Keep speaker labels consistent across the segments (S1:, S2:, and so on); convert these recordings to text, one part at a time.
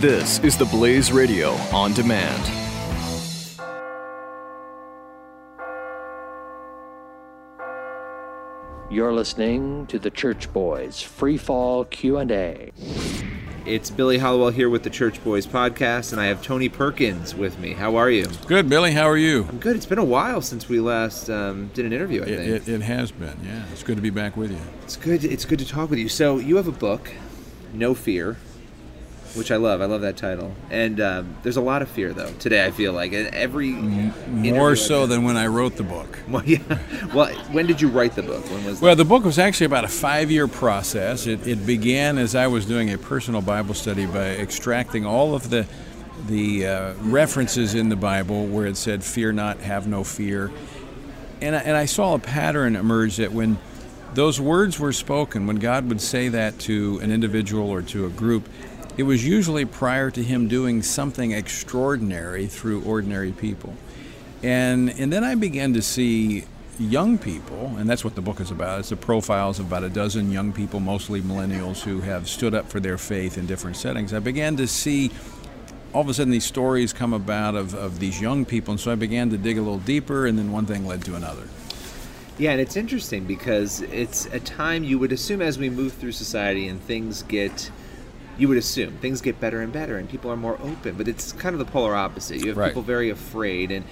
S1: This is the Blaze Radio on demand.
S2: You're listening to the Church Boys Free Fall Q&A.
S3: It's Billy Hallowell here with the Church Boys podcast, and I have Tony Perkins with me. How are you?
S4: Good, Billy. How are you?
S3: I'm good. It's been a while since we last um, did an interview. I
S4: It,
S3: think
S4: it, it has been. Yeah, it's good to be back with you.
S3: it's good. It's good to talk with you. So you have a book, No Fear, which I love. I love that title. And um, there's a lot of fear though today. I feel like every
S4: More so than when I wrote the book.
S3: Well, yeah. Well, when did you write the book? When was
S4: Well, the book was actually about a five-year process. It, it began as I was doing a personal Bible study by extracting all of the the uh, references in the Bible where it said "Fear not, have no fear," and I, and I saw a pattern emerge that when those words were spoken, when God would say that to an individual or to a group, it was usually prior to Him doing something extraordinary through ordinary people. And and then I began to see young people, and that's what the book is about. It's the profiles of about a dozen young people, mostly millennials, who have stood up for their faith in different settings. I began to see all of a sudden these stories come about of, of these young people, and so I began to dig a little deeper, and then one thing led to another.
S3: Yeah, and it's interesting because it's a time you would assume as we move through society and things get, you would assume things get better and better and people are more open. But it's kind of the polar opposite. You have
S4: Right.
S3: people very afraid, and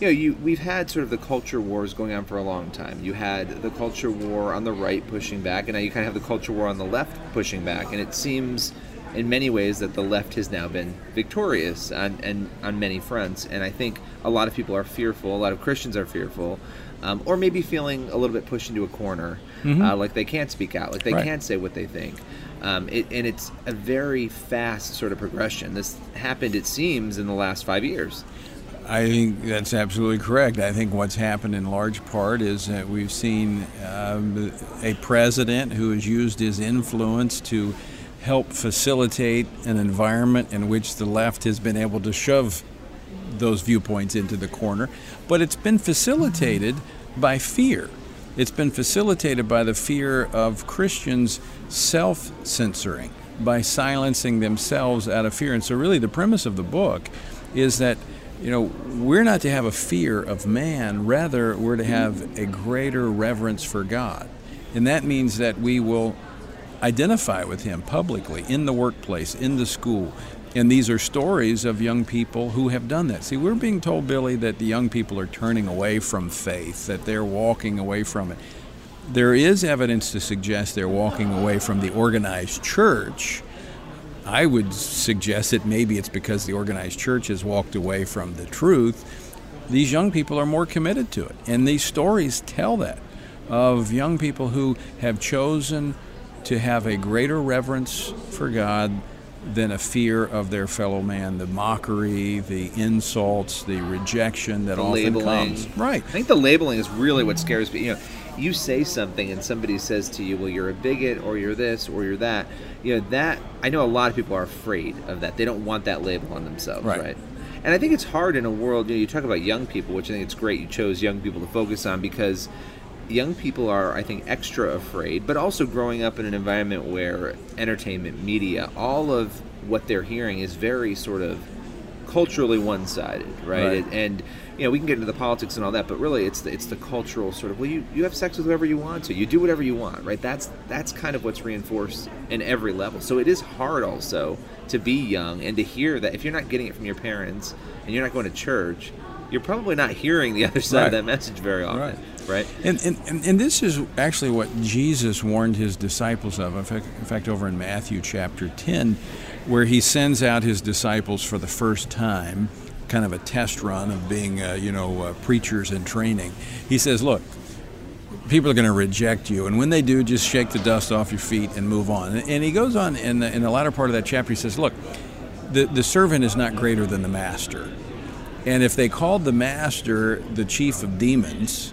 S3: you know, you we've had sort of the culture wars going on for a long time. You had the culture war on the right pushing back, and now you kind of have the culture war on the left pushing back. And it seems, in many ways, that the left has now been victorious on and on many fronts. And I think a lot of people are fearful. A lot of Christians are fearful um, or maybe feeling a little bit pushed into a corner, uh, like they can't speak out, like they
S4: Right.
S3: can't say what they think. Um, it, and it's a very fast sort of progression. This happened, it seems, in the last five years.
S4: I think that's absolutely correct. I think what's happened in large part is that we've seen um, a president who has used his influence to help facilitate an environment in which the left has been able to shove those viewpoints into the corner. But it's been facilitated by fear. It's been facilitated by the fear of Christians self censoring, by silencing themselves out of fear. And so, really, the premise of the book is that you know, we're not to have a fear of man, rather, we're to have a greater reverence for God. And that means that we will identify with Him publicly, in the workplace, in the school. And these are stories of young people who have done that. See, we're being told, Billy, that the young people are turning away from faith, that they're walking away from it. There is evidence to suggest they're walking away from the organized church. I would suggest that maybe it's because the organized church has walked away from the truth. These young people are more committed to it. And these stories tell that of young people who have chosen to have a greater reverence for God than a fear of their fellow man, the mockery, the insults, the rejection that
S3: The
S4: often
S3: labeling.
S4: comes. Right.
S3: I think the labeling is really what scares me. You know, you say something and somebody says to you, "Well, you're a bigot, or you're this, or you're that." You know that. I know a lot of people are afraid of that. They don't want that label on themselves,
S4: Right.
S3: right? And I think it's hard in a world. You know, you talk about young people, which I think it's great. You chose young people to focus on because young people are, I think, extra afraid, but also growing up in an environment where entertainment, media, all of what they're hearing is very sort of culturally one-sided, right?
S4: Right.
S3: And, and you know, we can get into the politics and all that, but really, it's the, it's the cultural sort of. Well, you, you have sex with whoever you want to. You do whatever you want, right? That's that's kind of what's reinforced in every level. So it is hard also to be young and to hear that if you're not getting it from your parents and you're not going to church, you're probably not hearing the other side
S4: Right.
S3: of that message very often,
S4: Right.
S3: right?
S4: And, and, and- this is actually what Jesus warned his disciples of. In fact, in fact, over in Matthew chapter 10, where he sends out his disciples for the first time, kind of a test run of being, uh, you know, uh, preachers in training. He says, Look, people are going to reject you. And when they do, just shake the dust off your feet and move on. And, and he goes on in the, in the latter part of that chapter, he says, Look, the, the servant is not greater than the master. And if they called the master the chief of demons,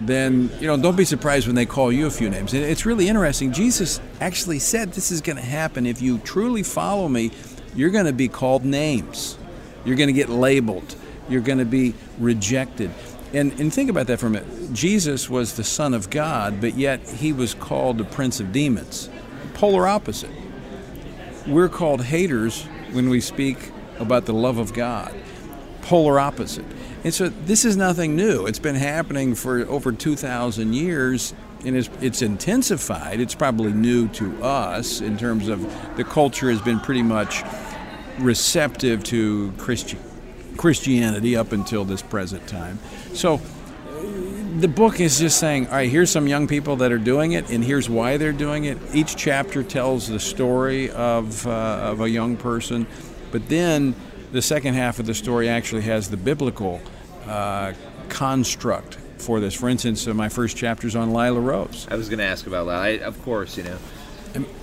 S4: then you know don't be surprised when they call you a few names. And it's really interesting. Jesus actually said this is going to happen if you truly follow me. You're going to be called names. You're going to get labeled. You're going to be rejected. And, and think about that for a minute. Jesus was the Son of God, but yet he was called the Prince of Demons. Polar opposite. we're called haters when we speak about the love of God. Polar opposite. And so this is nothing new. It's been happening for over 2,000 years and it's, it's intensified. It's probably new to us in terms of the culture has been pretty much receptive to Christi- Christianity up until this present time. So the book is just saying, all right, here's some young people that are doing it, and here's why they're doing it. Each chapter tells the story of, uh, of a young person, but then the second half of the story actually has the biblical uh, construct for this. For instance, uh, my first chapter's on Lila Rose.
S3: I was going to ask about Lila. Of course, you know.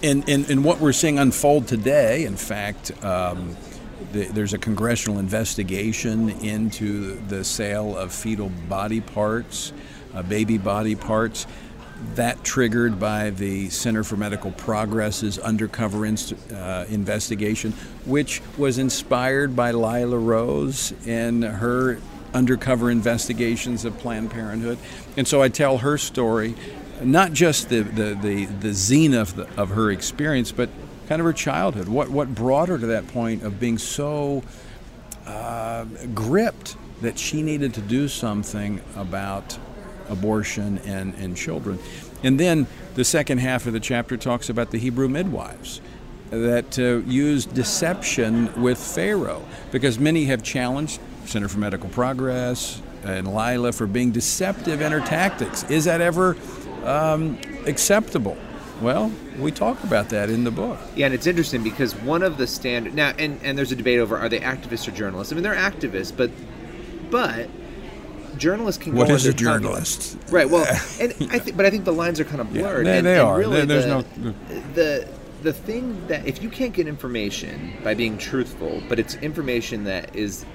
S4: And, and, and what we're seeing unfold today, in fact, um, the, there's a congressional investigation into the sale of fetal body parts, uh, baby body parts. That triggered by the Center for Medical Progress's undercover uh, investigation, which was inspired by Lila Rose and her undercover investigations of Planned Parenthood. And so I tell her story, not just the, the, the, the zenith of, of her experience, but kind of her childhood. What, what brought her to that point of being so uh, gripped that she needed to do something about abortion and, and children. And then the second half of the chapter talks about the Hebrew midwives that uh, used deception with Pharaoh because many have challenged Center for Medical Progress and Lila for being deceptive in her tactics. Is that ever um, acceptable? Well, we talk about that in the book.
S3: Yeah, and it's interesting because one of the standard now, and, and there's a debate over are they activists or journalists. I mean, they're activists, but but journalists can
S4: what
S3: go
S4: is a journalist?
S3: cover. right? Well, and I think, but I think the lines are kind of blurred.
S4: Yeah, they,
S3: and,
S4: they
S3: and
S4: are.
S3: Really
S4: there's
S3: the,
S4: no.
S3: the the thing that if you can't get information by being truthful, but it's information that is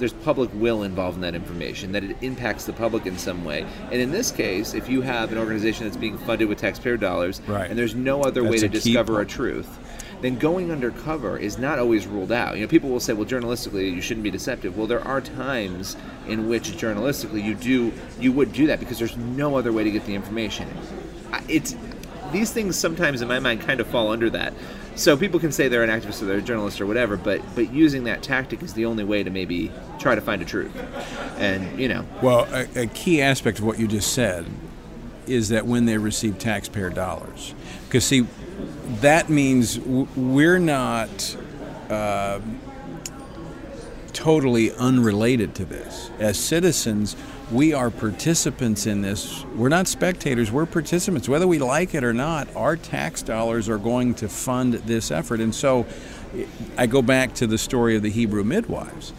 S3: there's public will involved in that information, that it impacts the public in some way. And in this case, if you have an organization that's being funded with taxpayer dollars,
S4: right.
S3: and there's no other
S4: that's
S3: way to discover
S4: point.
S3: a truth, then going undercover is not always ruled out. You know, people will say, well, journalistically, you shouldn't be deceptive. Well, there are times in which journalistically you do you would do that because there's no other way to get the information. It's these things sometimes in my mind kind of fall under that. So people can say they're an activist or they're a journalist or whatever, but but using that tactic is the only way to maybe try to find a truth. And you know,
S4: well, a, a key aspect of what you just said is that when they receive taxpayer dollars, because see, that means we're not. Uh, totally unrelated to this. As citizens, we are participants in this. We're not spectators, we're participants. Whether we like it or not, our tax dollars are going to fund this effort. And so I go back to the story of the Hebrew midwives.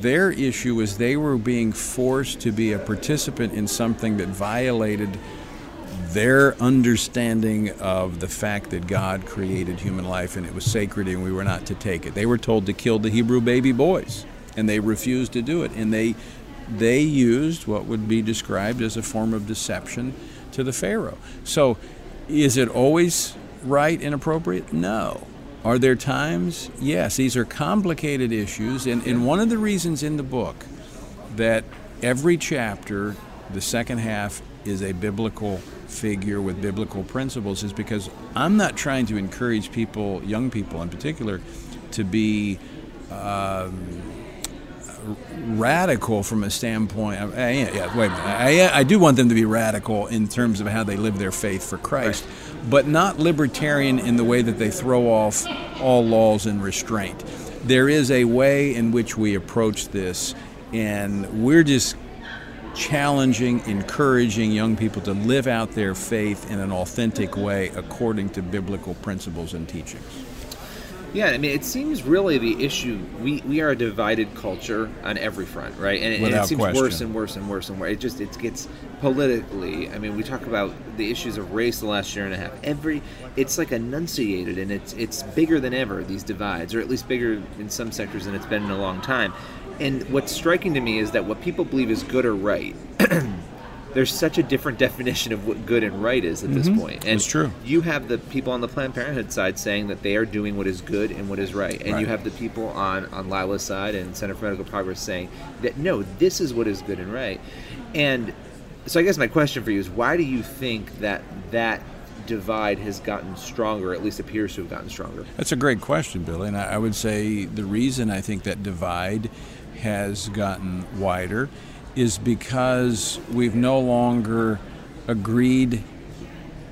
S4: Their issue was they were being forced to be a participant in something that violated their understanding of the fact that God created human life and it was sacred and we were not to take it. They were told to kill the Hebrew baby boys and they refused to do it. And they they used what would be described as a form of deception to the Pharaoh. So is it always right and appropriate? No. Are there times? Yes. These are complicated issues. And, and one of the reasons in the book that every chapter, the second half, is a biblical figure with biblical principles is because I'm not trying to encourage people, young people in particular, to be. Um, radical from a standpoint. Of, uh, yeah, yeah, wait a minute. I, I do want them to be radical in terms of how they live their faith for Christ, right. but not libertarian in the way that they throw off all laws and restraint. There is a way in which we approach this, and we're just challenging, encouraging young people to live out their faith in an authentic way according to biblical principles and teachings.
S3: Yeah, I mean, it seems really the issue. We, we are a divided culture on every front, right? And it, and it seems
S4: question.
S3: worse and worse and worse and worse. It just it gets politically. I mean, we talk about the issues of race the last year and a half. Every it's like enunciated, and it's it's bigger than ever. These divides, or at least bigger in some sectors than it's been in a long time. And what's striking to me is that what people believe is good or right. there's such a different definition of what good and right is at this
S4: mm-hmm.
S3: point. And
S4: it's true.
S3: You have the people on the Planned Parenthood side saying that they are doing what is good and what is right, and
S4: right.
S3: you have the people on on Lila's side and Center for Medical Progress saying that no, this is what is good and right. And so, I guess my question for you is, why do you think that that divide has gotten stronger, at least appears to have gotten stronger?
S4: That's a great question, Billy. And I, I would say the reason I think that divide has gotten wider is because we've no longer agreed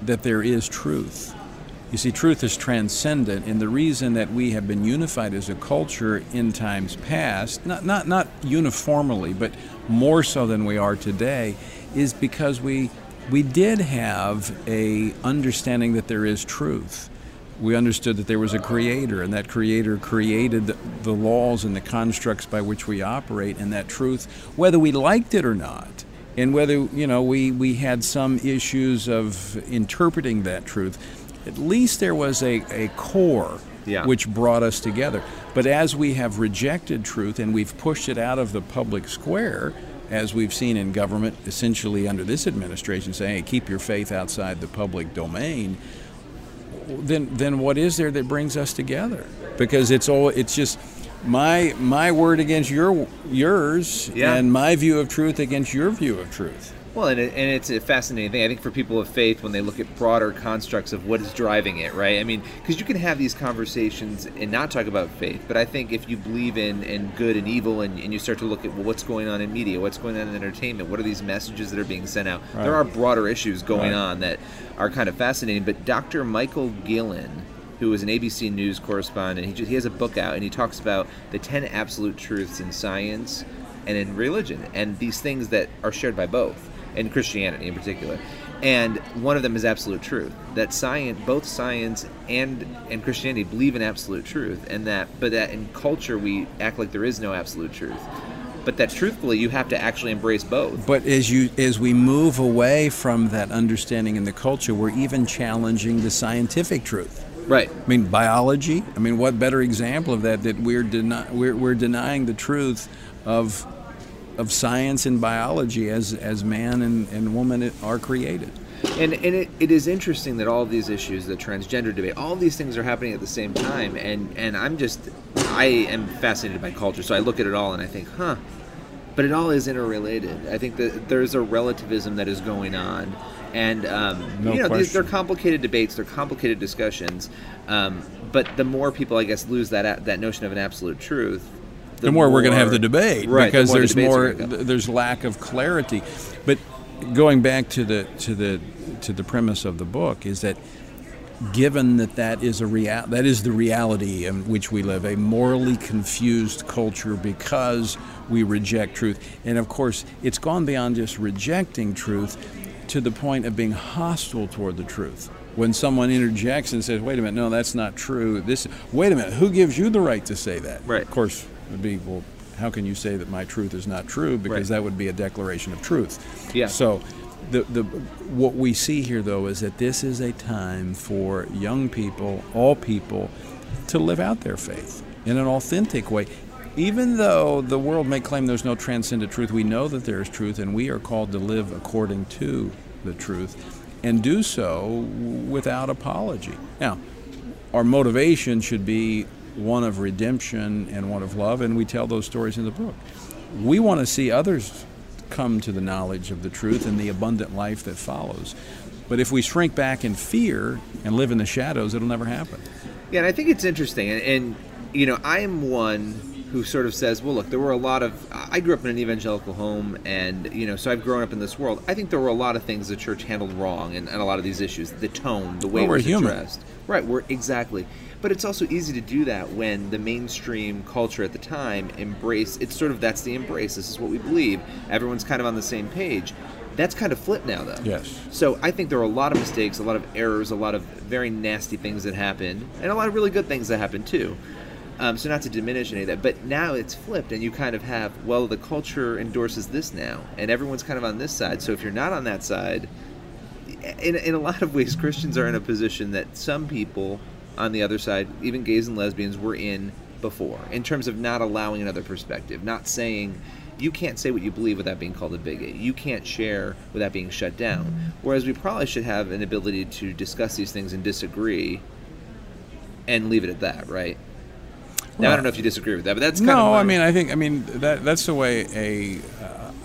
S4: that there is truth. You see, truth is transcendent, and the reason that we have been unified as a culture in times past, not, not, not uniformly, but more so than we are today, is because we, we did have a understanding that there is truth. We understood that there was a creator, and that creator created the, the laws and the constructs by which we operate, and that truth, whether we liked it or not, and whether you know we, we had some issues of interpreting that truth at least there was a, a core
S3: Yeah.
S4: which brought us together. But as we have rejected truth and we've pushed it out of the public square, as we've seen in government, essentially under this administration, saying, hey, keep your faith outside the public domain, then then what is there that brings us together? Because it's all it's just my my word against your yours
S3: Yeah.
S4: and my view of truth against your view of truth.
S3: Well, and, it, and it's a fascinating thing. I think for people of faith, when they look at broader constructs of what is driving it, right? I mean, because you can have these conversations and not talk about faith, but I think if you believe in, in good and evil and, and you start to look at well, what's going on in media, what's going on in entertainment, what are these messages that are being sent out, there are broader issues going
S4: Right.
S3: on that are kind of fascinating. But Dr. Michael Guillen, who is an ABC News correspondent, he, just, he has a book out and he talks about the 10 absolute truths in science and in religion and these things that are shared by both and Christianity in particular. And one of them is absolute truth. That science, both science and and Christianity believe in absolute truth, and that but that in culture we act like there is no absolute truth. But that truthfully, you have to actually embrace both.
S4: But as you as we move away from that understanding in the culture, we're even challenging the scientific truth.
S3: Right.
S4: I mean, biology. I mean, what better example of that that we're deni- we're, we're denying the truth of of science and biology as as man and, and woman are created.
S3: And, and it, it is interesting that all of these issues, the transgender debate, all these things are happening at the same time. And, and I'm just, I am fascinated by culture. So I look at it all and I think, huh. But it all is interrelated. I think that there's a relativism that is going on. And, um,
S4: No
S3: you know, these, they're complicated debates, they're complicated discussions. Um, but the more people, I guess, lose that, that notion of an absolute truth,
S4: The, more, we're going to have the debate
S3: Right, the
S4: because
S3: more the
S4: there's
S3: are
S4: more
S3: gonna go.
S4: th- there's lack of clarity. But going back to the to the to the premise of the book is that given that that is a real that is the reality in which we live a morally confused culture because we reject truth and of course it's gone beyond just rejecting truth to the point of being hostile toward the truth when someone interjects and says wait a minute no that's not true this wait a minute who gives you the right to say that
S3: Right.
S4: of course would be well how can you say that my truth is not true because
S3: Right.
S4: that would be a declaration of truth
S3: Yeah.
S4: so the, the, what we see here, though, is that this is a time for young people, all people, to live out their faith in an authentic way. Even though the world may claim there's no transcendent truth, we know that there is truth, and we are called to live according to the truth and do so without apology. Now, our motivation should be one of redemption and one of love, and we tell those stories in the book. We want to see others come to the knowledge of the truth and the abundant life that follows. But if we shrink back in fear and live in the shadows, it'll never happen.
S3: Yeah, and I think it's interesting, and, and you know, I am one who sort of says, well, look, there were a lot of. I grew up in an evangelical home, and you know, so I've grown up in this world. I think there were a lot of things the church handled wrong, and, and a lot of these issues, the tone, the way
S4: Well,
S3: it
S4: we're human.
S3: addressed. Right, we're exactly. But it's also easy to do that when the mainstream culture at the time embrace. It's sort of that's the embrace. This is what we believe. Everyone's kind of on the same page. That's kind of flipped now, though.
S4: Yes.
S3: So I think there are a lot of mistakes, a lot of errors, a lot of very nasty things that happened, and a lot of really good things that happened too. Um, so not to diminish any of that, but now it's flipped, and you kind of have well, the culture endorses this now, and everyone's kind of on this side. So if you're not on that side, in, in a lot of ways, Christians are in a position that some people on the other side, even gays and lesbians, were in before, in terms of not allowing another perspective, not saying you can't say what you believe without being called a bigot. You can't share without being shut down. Whereas we probably should have an ability to discuss these things and disagree and leave it at that, right? Now, I don't know if you disagree with that, but that's kind
S4: no, I mean, I think, I mean, that, that's the way a,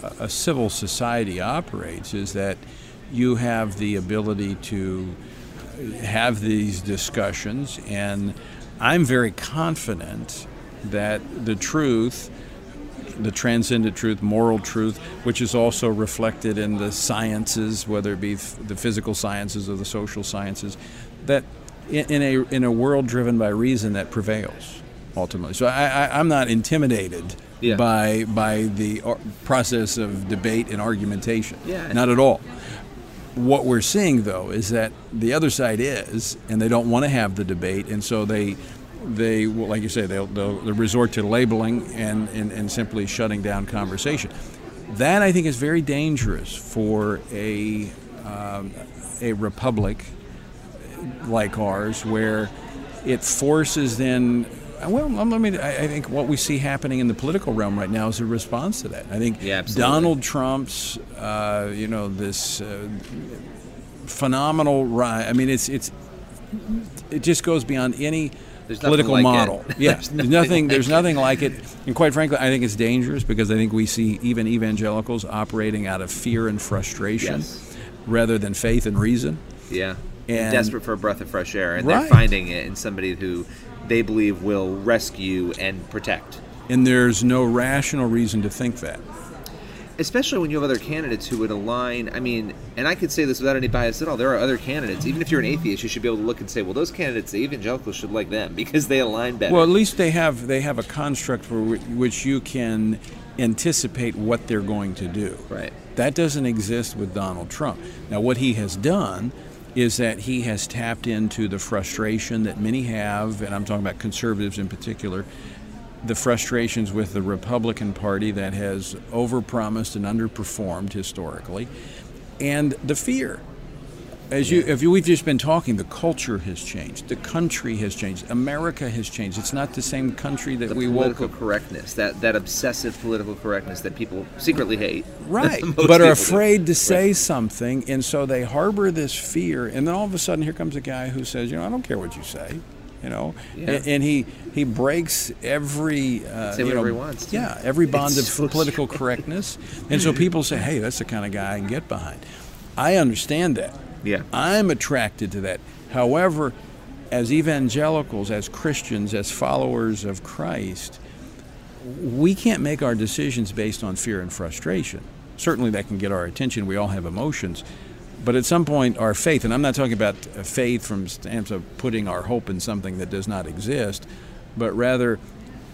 S4: a, a civil society operates is that you have the ability to have these discussions, and I'm very confident that the truth, the transcendent truth, moral truth, which is also reflected in the sciences, whether it be the physical sciences or the social sciences, that in, a in a world driven by reason that prevails ultimately. So I, I, am not intimidated yeah. by by the process of debate and argumentation.
S3: Yeah.
S4: Not at all. What we're seeing though is that the other side is, and they don't want to have the debate, and so they they like you say they'll, they'll, they'll resort to labeling and, and, and simply shutting down conversation. That I think is very dangerous for a um, a republic like ours, where it forces then well, let me. I think what we see happening in the political realm right now is a response to that. I think
S3: yeah,
S4: Donald Trump's, uh, you know, this uh, phenomenal rise. I mean, it's it's it just goes beyond any political
S3: like
S4: model.
S3: It.
S4: Yeah, there's nothing. There's nothing, like there's nothing like it. And quite frankly, I think it's dangerous because I think we see even evangelicals operating out of fear and frustration
S3: yes.
S4: rather than faith and reason.
S3: Yeah. And, desperate for a breath of fresh air, and
S4: right.
S3: they're finding it in somebody who they believe will rescue and protect.
S4: And there's no rational reason to think that.
S3: Especially when you have other candidates who would align. I mean, and I could say this without any bias at all. There are other candidates. Even if you're an atheist, you should be able to look and say, "Well, those candidates, the evangelicals should like them because they align better."
S4: Well, at least they have they have a construct for which you can anticipate what they're going to do.
S3: Right.
S4: That doesn't exist with Donald Trump. Now, what he has done is that he has tapped into the frustration that many have, and I'm talking about conservatives in particular, the frustrations with the Republican Party that has overpromised and underperformed historically, and the fear as you, if you, we've just been talking, the culture has changed. The country has changed. America has changed. It's not the same country that
S3: the
S4: we
S3: woke. Political
S4: correctness,
S3: that that obsessive political correctness that people secretly hate,
S4: right? but are afraid do. to say right. something, and so they harbor this fear. And then all of a sudden, here comes a guy who says, "You know, I don't care what you say." You know,
S3: yeah.
S4: and, and, he he breaks every uh,
S3: say
S4: whatever
S3: know, he wants.
S4: To. Yeah, every bond
S3: it's
S4: of
S3: so
S4: political correctness, and so people say, "Hey, that's the kind of guy I can get behind." I understand that.
S3: Yeah.
S4: I'm attracted to that. However, as evangelicals, as Christians, as followers of Christ, we can't make our decisions based on fear and frustration. Certainly, that can get our attention. We all have emotions. But at some point, our faith, and I'm not talking about faith from stands of putting our hope in something that does not exist, but rather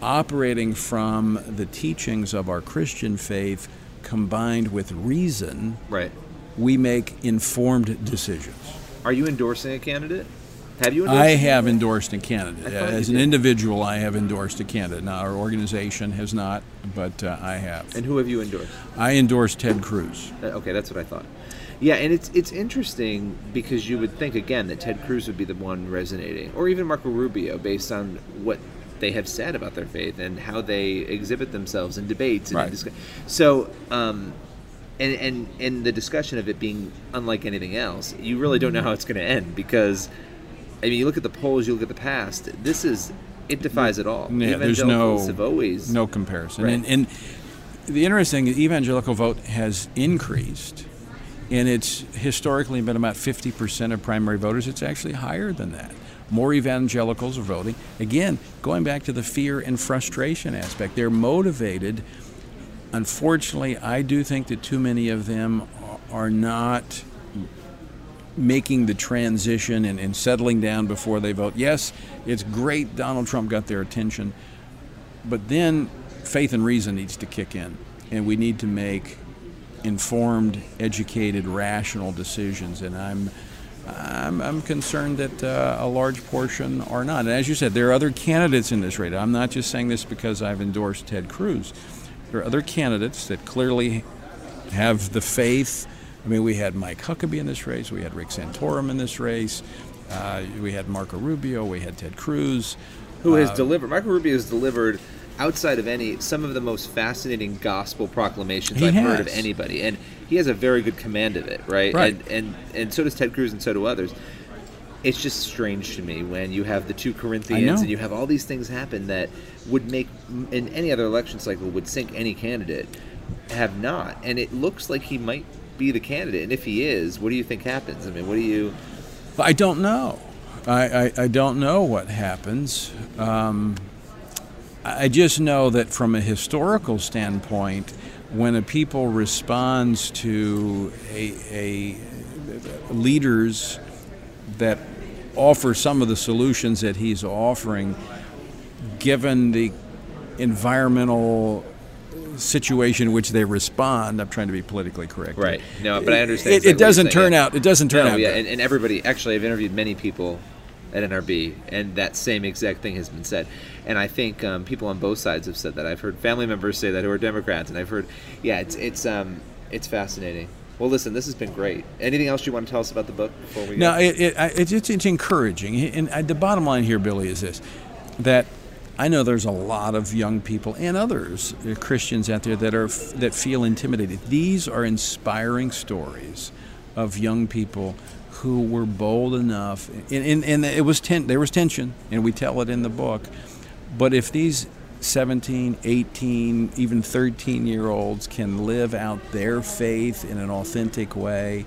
S4: operating from the teachings of our Christian faith combined with reason.
S3: Right
S4: we make informed decisions.
S3: Are you endorsing a candidate? Have you
S4: I have endorsed a candidate. As an did. individual, I have endorsed a candidate. Now, our organization has not, but uh, I have.
S3: And who have you endorsed?
S4: I endorsed Ted Cruz.
S3: Uh, okay, that's what I thought. Yeah, and it's it's interesting because you would think again that Ted Cruz would be the one resonating, or even Marco Rubio, based on what they have said about their faith and how they exhibit themselves in debates. And
S4: right.
S3: in so, um, and and in the discussion of it being unlike anything else, you really don't know how it's going to end because, I mean, you look at the polls, you look at the past. This is it defies it all.
S4: Yeah, there's no
S3: have always
S4: no comparison.
S3: Right.
S4: And, and the interesting evangelical vote has increased, and it's historically been about 50% of primary voters. It's actually higher than that. More evangelicals are voting. Again, going back to the fear and frustration aspect, they're motivated unfortunately, I do think that too many of them are not making the transition and, and, settling down before they vote. Yes, it's great Donald Trump got their attention, but then faith and reason needs to kick in, and we need to make informed, educated, rational decisions. And I'm I'm, I'm concerned that uh, a large portion are not. And as you said, there are other candidates in this race. I'm not just saying this because I've endorsed Ted Cruz. There are other candidates that clearly have the faith. I mean, we had Mike Huckabee in this race, we had Rick Santorum in this race, uh, we had Marco Rubio, we had Ted Cruz.
S3: Who has uh, delivered, Marco Rubio has delivered outside of any some of the most fascinating gospel proclamations I've
S4: has.
S3: heard of anybody, and he has a very good command of it, right?
S4: Right.
S3: And and and so does Ted Cruz, and so do others. It's just strange to me when you have the two Corinthians and you have all these things happen that would make in any other election cycle would sink any candidate have not and it looks like he might be the candidate and if he is what do you think happens i mean what do you
S4: I don't know. I, I, I don't know what happens. Um, I just know that from a historical standpoint, when a people responds to a, a leaders that offer some of the solutions that he's offering, given the environmental situation in which they respond. I'm trying to be politically correct.
S3: Right. No, but I understand.
S4: It,
S3: exactly
S4: it doesn't turn out. It doesn't turn
S3: No,
S4: out.
S3: yeah, and, and everybody. Actually, I've interviewed many people at NRB, and that same exact thing has been said. And I think um, people on both sides have said that. I've heard family members say that who are Democrats, and I've heard, yeah, it's it's um it's fascinating. Well, listen, this has been great. Anything else you want to tell us about the book before we?
S4: No,
S3: go?
S4: it, it, it's, it's, it's encouraging. And I- the bottom line here, Billy, is this that I know there's a lot of young people and others, uh, Christians out there, that, are, that feel intimidated. These are inspiring stories of young people who were bold enough. And, and, and it was ten, there was tension, and we tell it in the book. But if these 17, 18, even 13 year olds can live out their faith in an authentic way,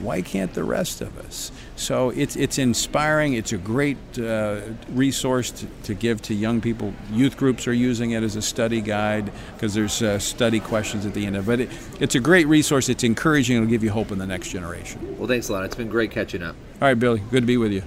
S4: why can't the rest of us? So it's it's inspiring. It's a great uh, resource to, to give to young people. Youth groups are using it as a study guide because there's uh, study questions at the end of it. it. It's a great resource. It's encouraging. It'll give you hope in the next generation.
S3: well, thanks a lot. It's been great catching up.
S4: All right, Billy. Good to be with you.